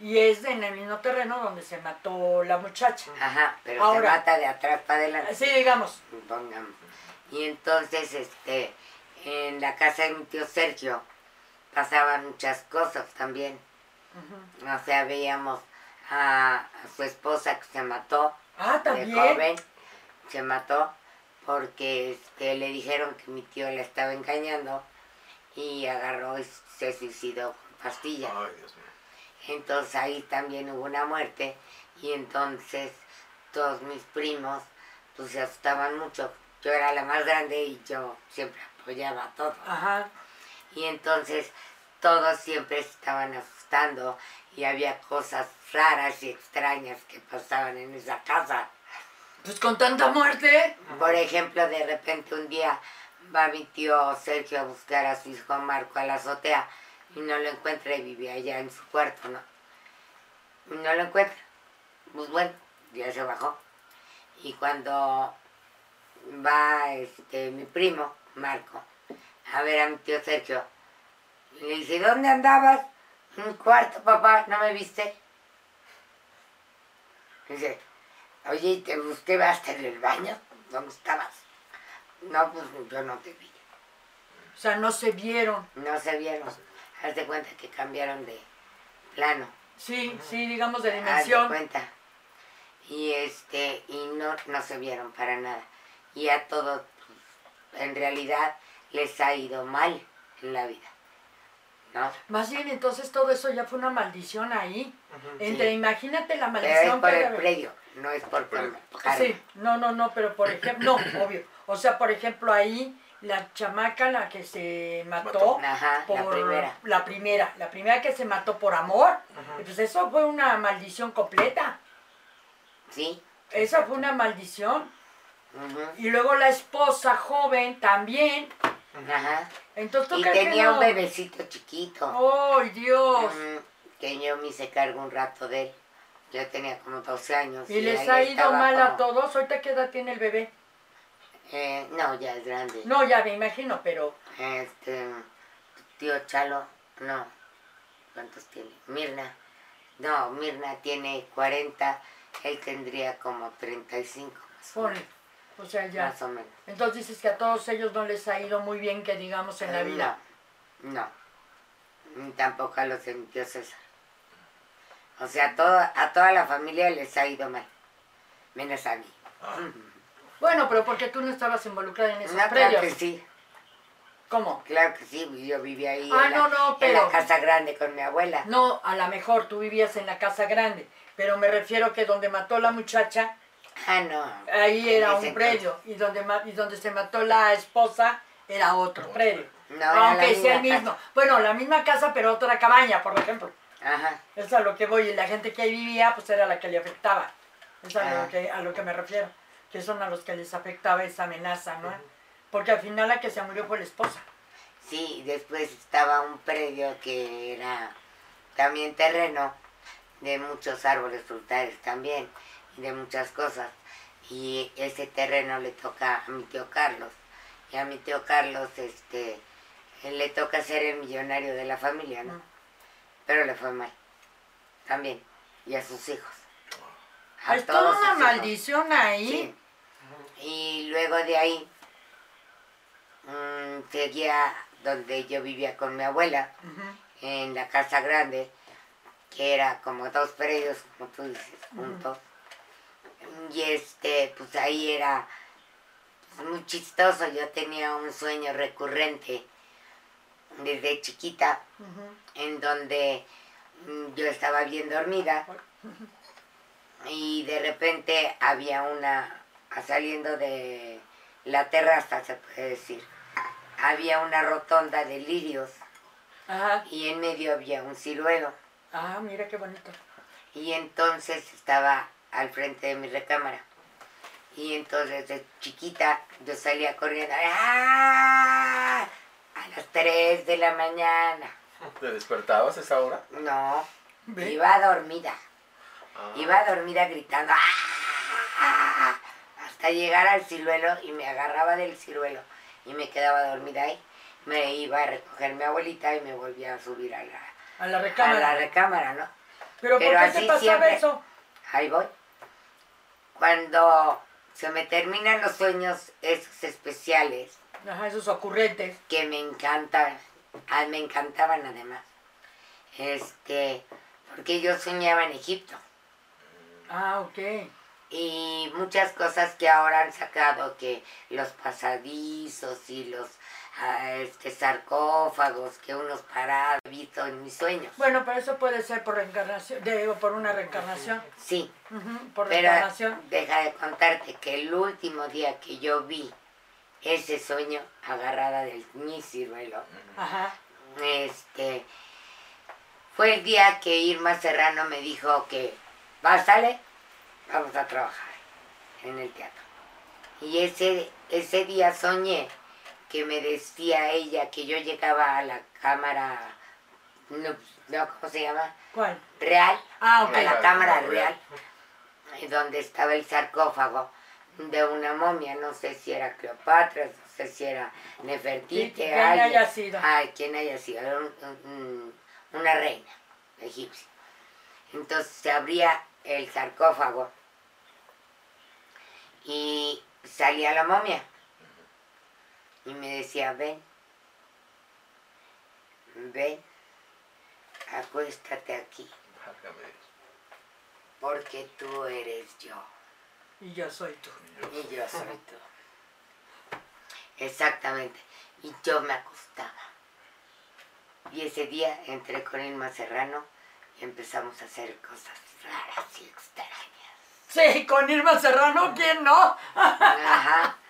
Y es en el mismo terreno donde se mató la muchacha. Ajá, pero Ahora. se mata de atrás para adelante. Sí, digamos. pongamos. Y entonces, este, en la casa de mi tío Sergio pasaban muchas cosas también. O sea, veíamos a, a su esposa que se mató Ah, de también. joven, se mató porque este, le dijeron que mi tío la estaba engañando y agarró y se suicidó con pastillas. Ay, Dios mío. Entonces ahí también hubo una muerte y entonces todos mis primos pues se asustaban mucho. Yo era la más grande y yo siempre apoyaba a todo. Ajá. Y entonces todos siempre estaban asustando y había cosas raras y extrañas que pasaban en esa casa. Pues con tanta muerte. Por ejemplo, de repente un día va mi tío Sergio a buscar a su hijo Marco a la azotea y no lo encuentra y vivía allá en su cuarto, ¿no? Y no lo encuentra. Pues bueno, ya se bajó. Y cuando va este, mi primo, Marco, a ver a mi tío Sergio, y le dice, ¿dónde andabas? Mi cuarto, papá, ¿no me viste? Dice, oye, ¿y te busqué hasta en el baño? ¿Dónde estabas? No, pues yo no te vi. O sea, no se vieron. No se vieron. Haz de cuenta que cambiaron de plano. Sí, sí, digamos de Haz de dimensión. cuenta. Y este, y no, no se vieron para nada. Y a todos, pues, en realidad, les ha ido mal en la vida. ¿No? Más bien, entonces todo eso ya fue una maldición ahí. Entre, imagínate la Pero es maldición por que el predio, no es por Predio. karma. Sí, no, no, no, pero por ejemplo, no, obvio. O sea, por ejemplo, ahí la chamaca, la que se mató, Ajá, por la primera. la primera, la primera que se mató por amor, Ajá. y pues eso fue una maldición completa. ¿Sí? Esa fue una maldición. Ujú, Y luego la esposa joven también. Ajá. Entonces tú Y crees que tenía no? un bebecito chiquito. ¡Ay, Dios! Mm, que yo me hice cargo un rato de él. Yo tenía como 12 años. ¿Y les ha ido mal a todos? ¿Ahorita qué edad tiene el bebé? Eh, no, ya es grande. No, ya me imagino, pero... Este, tío Chalo, no. ¿Cuántos tiene? Mirna. No, Mirna tiene 40, él tendría como 35 más o sea, ya. Más o menos. Entonces dices que a todos ellos no les ha ido muy bien, que digamos, en la vida. No, no. Ni tampoco a los de mi tío César. O sea, a toda, a toda la familia les ha ido mal. Menos a mí. Ah, Bueno, pero porque tú no estabas involucrada en esos No, predios. claro que sí. ¿Cómo? Claro que sí, yo vivía ahí Ah, en, la, no, no, en pero- la casa grande con mi abuela. No, a lo mejor tú vivías en la casa grande, pero me refiero que donde mató la muchacha, Ah, no. ahí era un predio, y donde, y donde se mató la esposa era otro predio. No, Aunque sea el mismo. Bueno, la misma casa, pero otra cabaña, por ejemplo. Ajá. Es a lo que voy, y la gente que ahí vivía, pues era la que le afectaba. Es a, Ah. lo, que, a lo que me refiero, que son a los que les afectaba esa amenaza, ¿no? Porque al final la que se murió fue la esposa. Sí, después estaba un predio que era también terreno de muchos árboles frutales también y de muchas cosas. Y ese terreno le toca a mi tío Carlos. Y a mi tío Carlos, este, él le toca ser el millonario de la familia, ¿no? Pero le fue mal. También. Y a sus hijos. A Hay toda una hijos. maldición ahí. Sí. Y luego de ahí mm, seguía donde yo vivía con mi abuela, en la casa grande, que era como dos predios, como tú dices, juntos. Y este, pues ahí era pues, muy chistoso. Yo tenía un sueño recurrente desde chiquita, en donde mm, yo estaba bien dormida y de repente había una, saliendo de la terraza, se puede decir, había una rotonda de lirios Ajá. y en medio había un ciruelo. Ah, mira qué bonito. Y entonces estaba al frente de mi recámara. Y entonces de chiquita yo salía corriendo ¡ah! a las 3 de la mañana. ¿Te despertabas a esa hora? No, Ve. iba dormida. Ah. Iba dormida gritando ¡ah! Hasta llegar al ciruelo y me agarraba del ciruelo y me quedaba dormida ahí. Me iba a recoger mi abuelita y me volvía a subir a la, A la a recámara. la recámara, ¿no? Pero, Pero ¿por qué así te pasaba siempre. eso? Ahí voy. Cuando se me terminan los sueños esos especiales, Ajá, esos ocurrentes. que me encantan, ah, me encantaban además, este, porque yo soñaba en Egipto Ah, ok. Y muchas cosas que ahora han sacado, que los pasadizos y los ah, este, sarcófagos que unos parados he visto en mis sueños. Bueno, pero eso puede ser por reencarnación, digo, por una reencarnación. Sí, Ujú, por Pero reencarnación. deja de contarte que el último día que yo vi ese sueño agarrada del mi ciruelo, Ajá. este, fue el día que Irma Serrano me dijo que, va, sale, vamos a trabajar en el teatro. Y ese, ese día soñé que me decía ella que yo llegaba a la cámara, no, no, ¿cómo se llama? ¿Cuál? Real, Ah, ok. a la Real, cámara real. real, donde estaba el sarcófago de una momia, no sé si era Cleopatra, no sé si era Nefertiti, alguien. haya sido. Ay, quien haya sido, era un- un- una reina egipcia. Entonces se abría el sarcófago y salía la momia y me decía, ven, ven, acuéstate aquí porque tú eres yo Y yo soy tú. y yo soy tú. Exactamente. Y yo me acostaba. Y ese día entré con Irma Serrano empezamos a hacer cosas raras y extrañas. Sí, con Irma Serrano, ¿quién no? Ajá.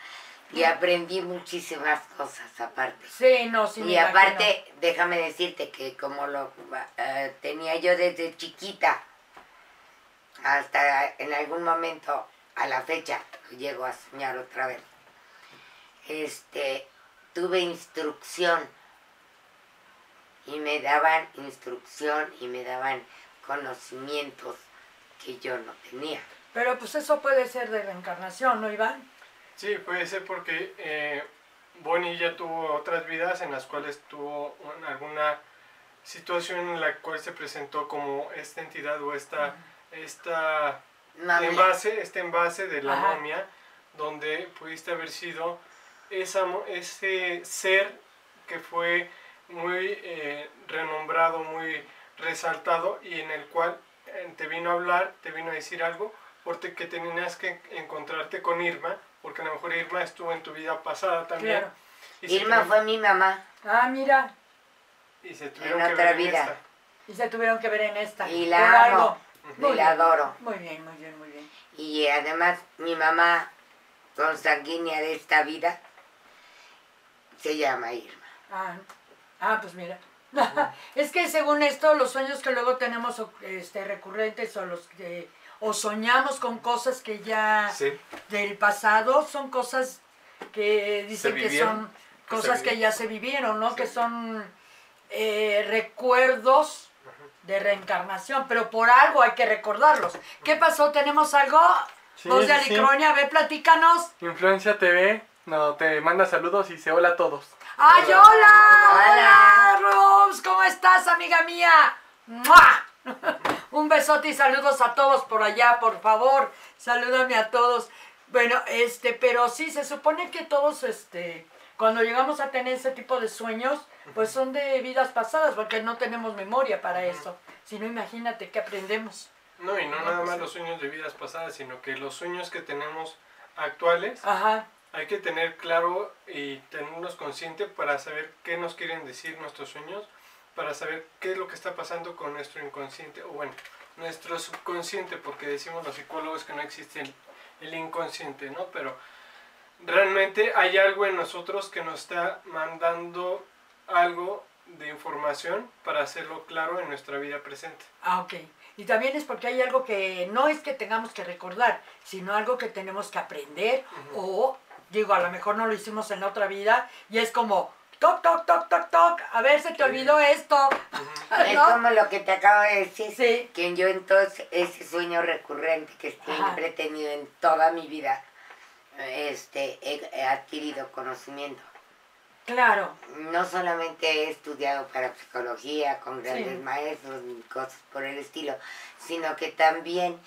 Y aprendí muchísimas cosas aparte. Sí, no, sí. Y imagino. aparte, déjame decirte que como lo eh, tenía yo desde chiquita, hasta en algún momento, a la fecha, llego a soñar otra vez, este, tuve instrucción y me daban instrucción y me daban conocimientos que yo no tenía. Pero pues eso puede ser de reencarnación, ¿no, Iván? Sí, puede ser porque eh, Bonnie ya tuvo otras vidas en las cuales tuvo un- alguna situación en la cual se presentó como esta entidad o esta, esta envase, este envase de la Ajá. momia, donde pudiste haber sido esa, ese ser que fue muy eh, renombrado, muy resaltado y en el cual eh, te vino a hablar, te vino a decir algo, porque que tenías que encontrarte con Irma, porque a lo mejor Irma estuvo en tu vida pasada también. Claro. Y se Irma fue mi mamá Ah, mira. y se tuvieron en que otra ver en vida. esta. Y se tuvieron que ver en esta. y Por la amo y la adoro. Muy bien, muy bien, muy bien. Y además mi mamá consanguínea de esta vida se llama Irma. Ah, ah, pues mira. es que según esto, los sueños que luego tenemos este, recurrentes o los que o soñamos con cosas que ya Sí. del pasado son cosas que dicen que son cosas que ya se vivieron, ¿no? Que son eh, recuerdos de reencarnación, pero por algo hay que recordarlos. ¿Qué pasó? ¿Tenemos algo? Sí, Voz de. Alicronia, a ver, platícanos. Influencia TV no, te manda saludos y dice hola a todos. ¡Ay, hola! Hola. ¡Hola, Rubs! ¿Cómo estás, amiga mía? ¡Mua! Un besote y saludos a todos por allá, por favor. Salúdame a todos. Bueno, este, pero sí, se supone que todos, este, cuando llegamos a tener ese tipo de sueños, pues son de vidas pasadas, porque no tenemos memoria para eso. Si no, imagínate que aprendemos. No, y no nada pues más los sueños de vidas pasadas, sino que los sueños que tenemos actuales Ajá. Hay que tener claro y tenerlos conscientes para saber qué nos quieren decir nuestros sueños para saber qué es lo que está pasando con nuestro inconsciente, o bueno, nuestro subconsciente, porque decimos los psicólogos que no existe el, el inconsciente, ¿no? Pero realmente hay algo en nosotros que nos está mandando algo de información para hacerlo claro en nuestra vida presente. Ah, ok. Y también es porque hay algo que no es que tengamos que recordar, sino algo que tenemos que aprender o, digo, a lo mejor no lo hicimos en la otra vida y es como, toc, toc, toc, toc, toc, a ver, se te olvidó esto. Es como lo que te acabo de decir. Sí. Que yo entonces, ese sueño recurrente que siempre he tenido en toda mi vida, este, he, he adquirido conocimiento. Claro, No solamente he estudiado para psicología con grandes Sí. maestros ni cosas por el estilo, sino que también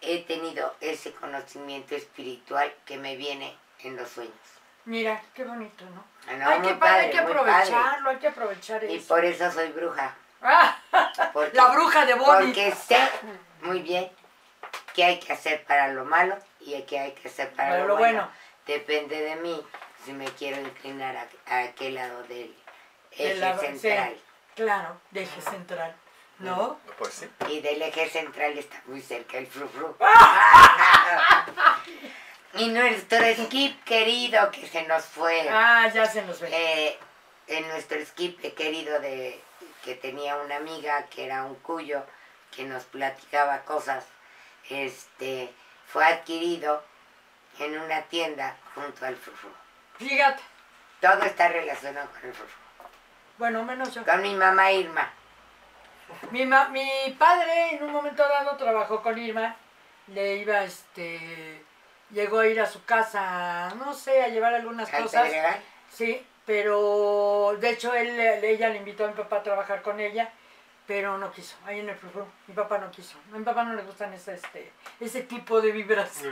he tenido ese conocimiento espiritual que me viene en los sueños. mira, qué bonito, ¿no? Ah, no, hay, que, hay aprovecharlo, hay que aprovechar padre. Y eso. por eso soy bruja. Ah, Porque, la bruja de Bonnie. Porque sé muy bien qué hay que hacer para lo malo y qué hay que hacer para, Para lo, lo bueno. bueno. Depende de mí si me quiero inclinar a, a aquel lado del De eje central. Claro, de eje central, ¿no? Pues sí. Y del eje central está muy cerca el frufru. ¡Ah! y nuestro skip querido que se nos fue. Ah, ya se nos ve. eh, en nuestro skip querido de que tenía una amiga que era un cuyo que nos platicaba cosas, este fue adquirido en una tienda junto al frufru. Fíjate, Todo está relacionado con el frufru. bueno, menos yo. Con mi mamá Irma. Mi, ma- mi padre en un momento dado trabajó con Irma, le iba, este, llegó a ir a su casa, no sé, a llevar algunas al cosas. Pedregal. Sí, pero de hecho él, ella le invitó a mi papá a trabajar con ella, pero no quiso, ahí en el frufru, mi papá no quiso. A mi papá no le gustan ese, este, ese tipo de vibras.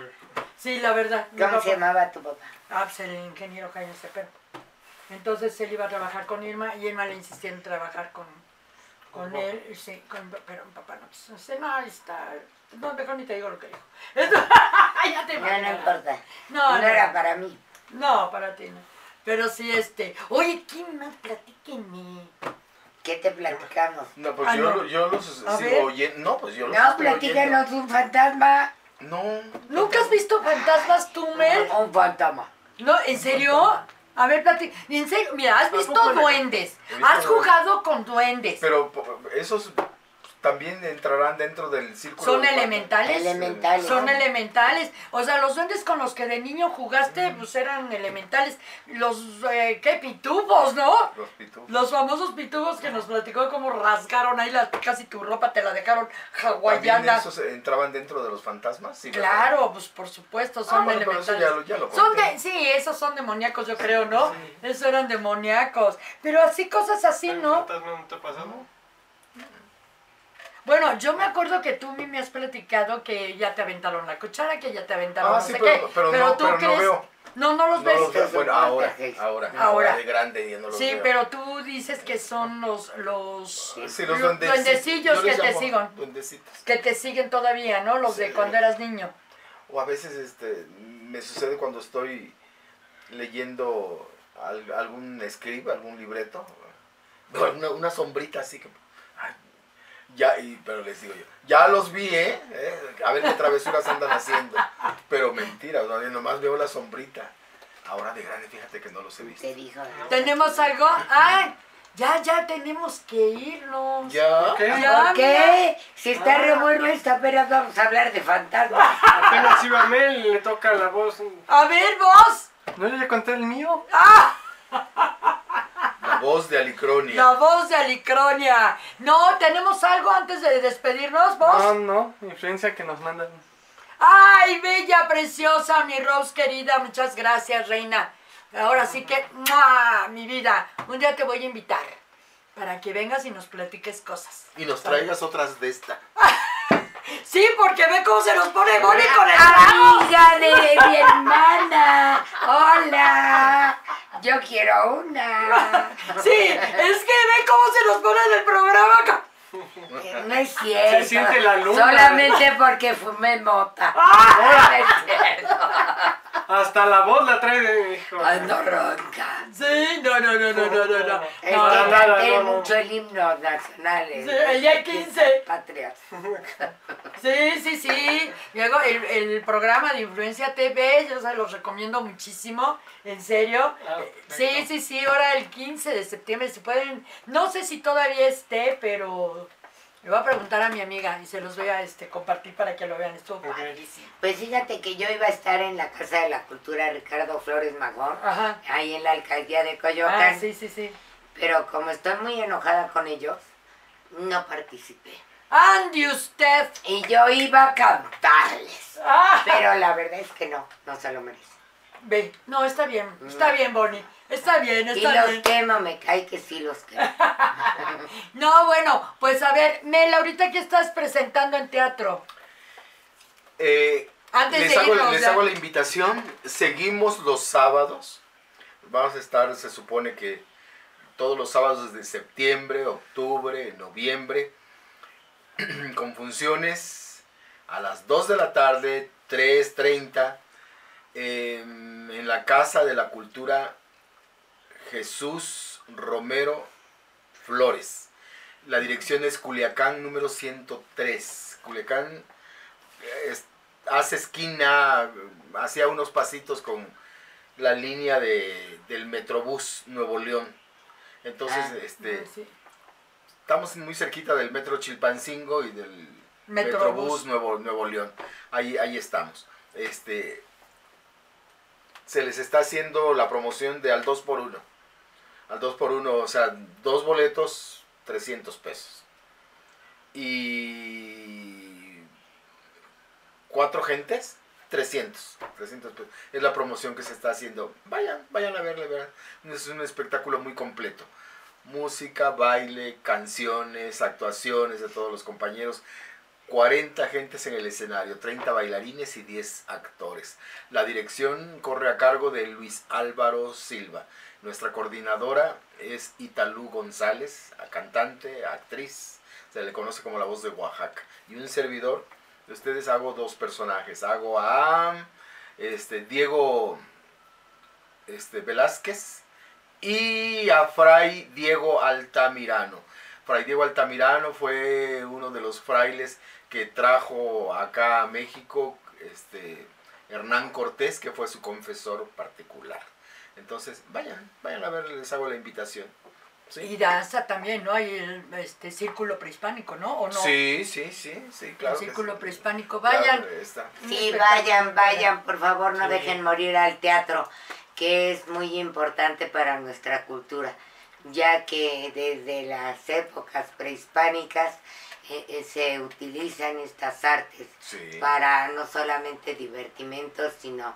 Sí, la verdad. ¿Cómo papá- se llamaba tu papá? Ah, pues el ingeniero Jaime Cepero. Entonces él iba a trabajar con Irma y Irma le insistía en trabajar con, con él, sí, con- pero mi papá no quiso. No, ahí está. No, mejor ni te digo lo que dijo. Entonces, ya te No, importa. No, No, no, era para mí. no, para ti no. Pero sí, este. Oye, ¿quién más? Platíquenme. ¿Qué te platicamos? No, pues Ah, yo, no. yo los A sigo oyendo. No, pues yo los No, platícanos un fantasma. No. ¿Nunca has visto fantasmas tú, Mel? Un fantasma. No, ¿en serio? A ver, platica. En serio, mira, has ¿A visto duendes. Has jugado con duendes. Pero esos también entrarán dentro del círculo. Son elementales. Elementales. Son elementales. O sea, los duendes con los que de niño jugaste, pues eran elementales. Los, eh, ¿qué? Pitubos, ¿no? Los pitufos. Los famosos pitubos que nos platicó cómo rasgaron ahí la, casi tu ropa, te la dejaron ¿También hawaiana. esos entraban dentro de los fantasmas? Sí, ¿verdad? Claro, pues por supuesto, son Ah, bueno, pero eso elementales. ya lo- ya lo son de, sí, esos son demoníacos, yo creo, ¿no? Esos eran demoníacos. Pero así, cosas así, ¿El ¿no? fantasma no te ha pasado? Bueno, yo me acuerdo que tú a mí me has platicado que ya te aventaron la cuchara, que ya te aventaron Ah, no sí, sé pero- qué. pero no- tú pero no crees. veo. No, no los No ves. los veo. Bueno, ahora, ahora, Ahora. ahora. de grande ya no los Sí, veo. pero tú dices que son los los, Sí, los duendecillos que te siguen, Duendecitos. que te siguen todavía, ¿no? Los de cuando eras niño. O a veces este, me sucede cuando estoy leyendo al- algún script, algún libreto, una, una sombrita así que... ya, y, pero les digo yo, ya los vi, ¿eh? ¿Eh? A ver qué travesuras andan haciendo. Pero mentira, o sea, nomás veo la sombrita. Ahora de grande, fíjate que no los he visto. Te dijo. ¿Tenemos algo? ¡Ay! Ya, ya tenemos que irnos. ¿Ya? ¿Qué? Ya, ¿Por qué? Si está Ah. re bueno esto, apenas vamos a hablar de fantasmas. Apenas iba Mel y le toca la voz. A ver, vos. No, ya conté el mío. ¡Ah! La voz de Alicronia. La voz de Alicronia. No, ¿tenemos algo antes de despedirnos, vos? No, no, influencia que nos mandan. Ay, bella, preciosa, mi Rose querida, muchas gracias, reina. Ahora sí que, ¡mua! mi vida, un día te voy a invitar para que vengas y nos platiques cosas. Y nos traigas otras de esta. Sí, porque ve cómo se nos pone Bonnie con el. Amiga de mi hermana. Hola. Yo quiero una. Sí, es que ve cómo se nos pone en el programa. Eh, No es cierto. Se siente la luna. Solamente porque fumé mota. ¡Ah! No es cierto. Hasta la voz la trae de hijo. Ando ronca. Sí, no, no, no, no, no, no, no. Es que No, canté no, no. mucho el himno nacional. Sí, el día 15. Patrias. Sí, sí, sí. Luego el, el programa de Influencia TV, yo se los recomiendo muchísimo, en serio. Ah, Eh. Sí, sí, sí, ahora el 15 de septiembre se pueden, no sé si todavía esté, pero le voy a preguntar a mi amiga y se los voy a este, compartir para que lo vean. Estuvo Ok. padrísimo. Pues fíjate que yo iba a estar en la Casa de la Cultura Ricardo Flores Magón, Ajá. ahí en la alcaldía de Coyoacán. Ah, sí, sí, sí. Pero como estoy muy enojada con ellos, no participé. Andy, usted. Y yo iba a cantarles. Ah, Pero la verdad es que no, no se lo merecen. ve, no, está bien, está bien, Bonnie. Está bien, Y está los bien. quemo, me cae que sí los quemo. No, bueno, pues a ver, Mel, ahorita que estás presentando en teatro. Eh, Antes les de hago, irnos, les ya. hago la invitación. Seguimos los sábados. Vamos a estar, se supone que todos los sábados de septiembre, octubre, noviembre, con funciones a las 2 de la tarde, 3.30, em, en la Casa de la Cultura Jesús Romero Flores. La dirección es Culiacán número 103. Culiacán eh, es- hace esquina, hacia unos pasitos con la línea de, del Metrobús Nuevo León. Entonces, Ah. este, Sí. Estamos muy cerquita del Metro Chilpancingo y del Metrobús. Metrobús Nuevo, Nuevo León. Ahí, ahí estamos. Este, se les está haciendo la promoción de al 2 por 1 Al 2 por 1 o sea, dos boletos, 300 pesos. Y cuatro gentes, 300. 300 pesos. Es la promoción que se está haciendo. Vayan, vayan a verle, verán. Es un espectáculo muy completo. Música, baile, canciones, actuaciones de todos los compañeros. 40 gentes en el escenario, 30 bailarines y 10 actores. La dirección corre a cargo de Luis Álvaro Silva. Nuestra coordinadora es Italú González, cantante, actriz, se le conoce como la voz de Oaxaca. Y un servidor, de ustedes hago dos personajes. Hago a este, Diego este, Velázquez y a Fray Diego Altamirano. Fray Diego Altamirano fue uno de los frailes que trajo acá a México este, Hernán Cortés, que fue su confesor particular. Entonces, vayan, vayan a ver, les hago la invitación. Y ¿Sí? danza también, ¿no? Hay el este, círculo prehispánico, ¿no? ¿O no? Sí, sí, sí, sí, claro. el círculo sí. prehispánico. Claro, Vayan. Un Sí, vayan, vayan, por favor, no Sí. dejen morir al teatro, que es muy importante para nuestra cultura, ya que desde las épocas prehispánicas eh, eh, se utilizan estas artes Sí. para no solamente divertimentos, sino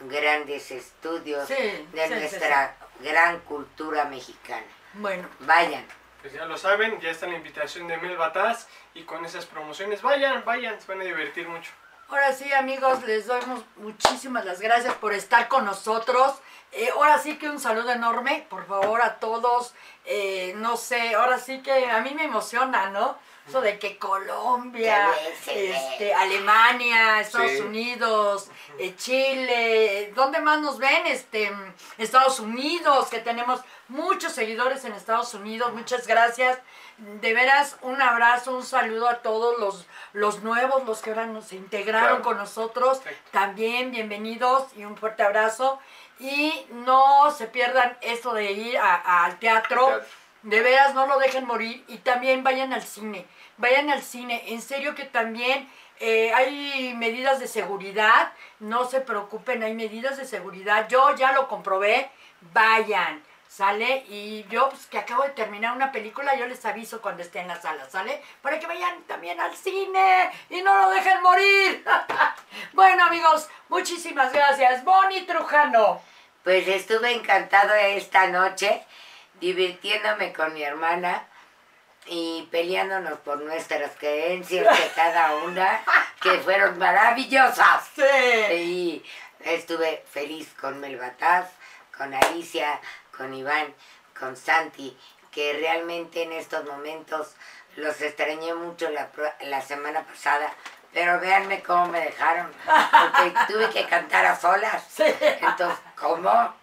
grandes estudios Sí, de sí, sí, nuestra gran cultura mexicana. Bueno, Vayan. Pues ya lo saben, ya está la invitación de Mel Bataz y con esas promociones vayan, vayan, se van a divertir mucho. Ahora sí, amigos, les doy mu- muchísimas las gracias por estar con nosotros. Eh, ahora sí que un saludo enorme, por favor, a todos. Eh, no sé, ahora sí que a mí me emociona, ¿no? Eso de que Colombia, este, Alemania, Estados Sí. Unidos, eh, Chile, ¿dónde más nos ven? Este, mm, Estados Unidos, que tenemos muchos seguidores en Estados Unidos, muchas gracias. De veras, un abrazo, un saludo a todos los, los nuevos, los que ahora nos integraron Claro. con nosotros. Perfecto. También bienvenidos y un fuerte abrazo. Y no se pierdan esto de ir a- a- al teatro. Teatro. De veras, no lo dejen morir. Y también vayan al cine. Vayan al cine. En serio que también eh, hay medidas de seguridad. No se preocupen, hay medidas de seguridad. Yo ya lo comprobé. Vayan. ¿Sale? Y yo, pues que acabo de terminar una película, yo les aviso cuando esté en la sala, ¿sale? Para que vayan también al cine y no lo dejen morir. bueno, amigos, muchísimas gracias. Bonnie Trujano. Pues estuve encantado esta noche divirtiéndome con mi hermana y peleándonos por nuestras creencias de cada una, que fueron maravillosas. Sí. Y estuve feliz con Melbataz, con Alicia, con Iván, con Santi, que realmente en estos momentos los extrañé mucho la, la semana pasada, Pero véanme cómo me dejaron. Porque tuve que cantar a solas. Entonces, ¿cómo?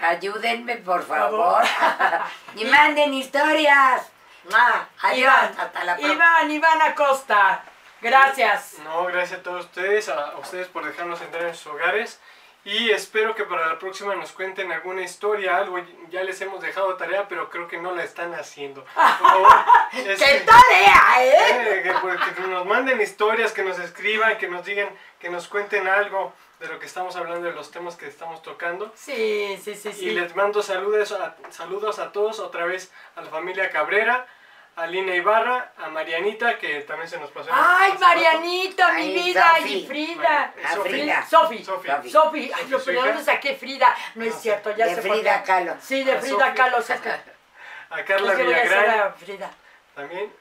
Ayúdenme, por favor. y manden historias. ¡Mua! Adiós, Iván, hasta la próxima. Iván, Iván Acosta. Gracias. No, gracias a todos ustedes, a ustedes por dejarnos entrar en sus hogares. Y espero que para la próxima nos cuenten alguna historia, algo. Ya les hemos dejado tarea, pero creo que no la están haciendo. Por favor, ¡Qué que- tarea, eh! eh, que, pues, que nos manden historias, que nos escriban, que nos digan, que nos cuenten algo de lo que estamos hablando, de los temas que estamos tocando. Sí, sí, sí, Y sí. les mando saludos a, saludos a todos, otra vez a la familia Cabrera, a Lina Ibarra, a Marianita, que también se nos pasó. Ay. Marianita, mi Ay, vida, Sofi. y Frida. Mari- Sofi. Frida. Sofi. Sofi. Sofi. Sofi. Ay, hija. ¿dónde saqué Frida? No es No cierto, ya De se Frida fue. Kahlo. Sí, de A Frida. Kahlo. A Carla es que voy a hacer Villagrán, a Frida. también.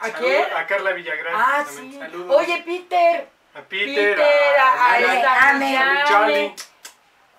¿A quién? A Carla Villagrán. Ah, también. sí. Saludos. Oye, Peter. a Peter, Peter, a, a, a Charlie.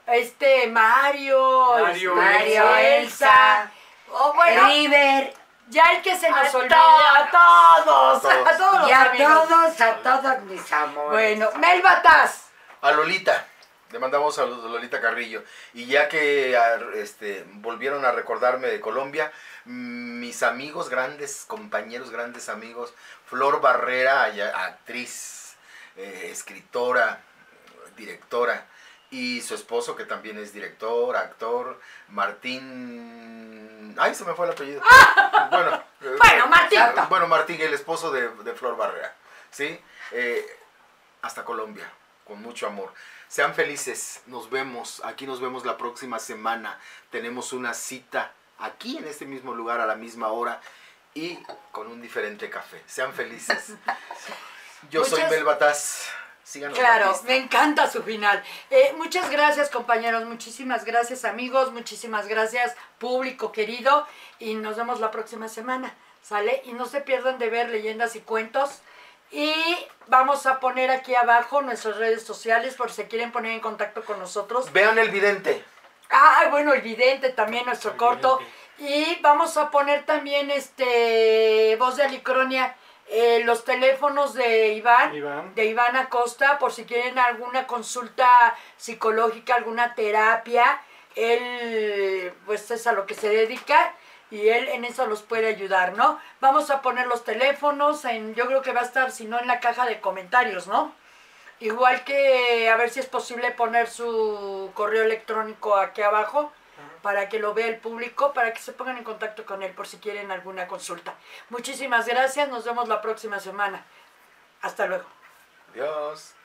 Este, Mario. Mario, este, Mario, Elsa. Oh, bueno, River. Ya el que se nos A olvida. todos. A todos. Todos. A todos Y a amigos. todos, a todos mis amores. Bueno, Mel Batas. A Lolita. Le mandamos saludos a Lolita Carrillo. Y ya que a- este, volvieron a recordarme de Colombia, mis amigos, grandes compañeros, grandes amigos, Flor Barrera, actriz, eh, escritora, directora, y su esposo que también es director, actor, Martín... Ay, se me fue el apellido. Bueno, eh, Bueno, Martín. Bueno, Martín, el esposo de, de Flor Barrera. ¿Sí? Eh, hasta Colombia, con mucho amor. Sean felices, nos vemos, aquí nos vemos la próxima semana. Tenemos una cita aquí en este mismo lugar a la misma hora y con un diferente café. Sean felices. Yo soy Mel Bataz. Síganos. Claro, me encanta su final. Eh, muchas gracias compañeros, muchísimas gracias amigos, muchísimas gracias público querido y nos vemos la próxima semana, ¿sale? Y no se pierdan de ver leyendas y cuentos y vamos a poner aquí abajo nuestras redes sociales por si quieren poner en contacto con nosotros. Vean el vidente. Ah, bueno, el vidente también, nuestro El corto. vidente. Y vamos a poner también este voz de Alicronia, eh, los teléfonos de Iván, Iván. de Iván Acosta, por si quieren alguna consulta psicológica, alguna terapia. Él, pues es a lo que se dedica y él en eso los puede ayudar, ¿no? Vamos a poner los teléfonos en, yo creo que va a estar, si no, en la caja de comentarios, ¿no? Igual que a ver si es posible poner su correo electrónico aquí abajo para que lo vea el público, para que se pongan en contacto con él por si quieren alguna consulta. Muchísimas gracias, nos vemos la próxima semana. Hasta luego. Adiós.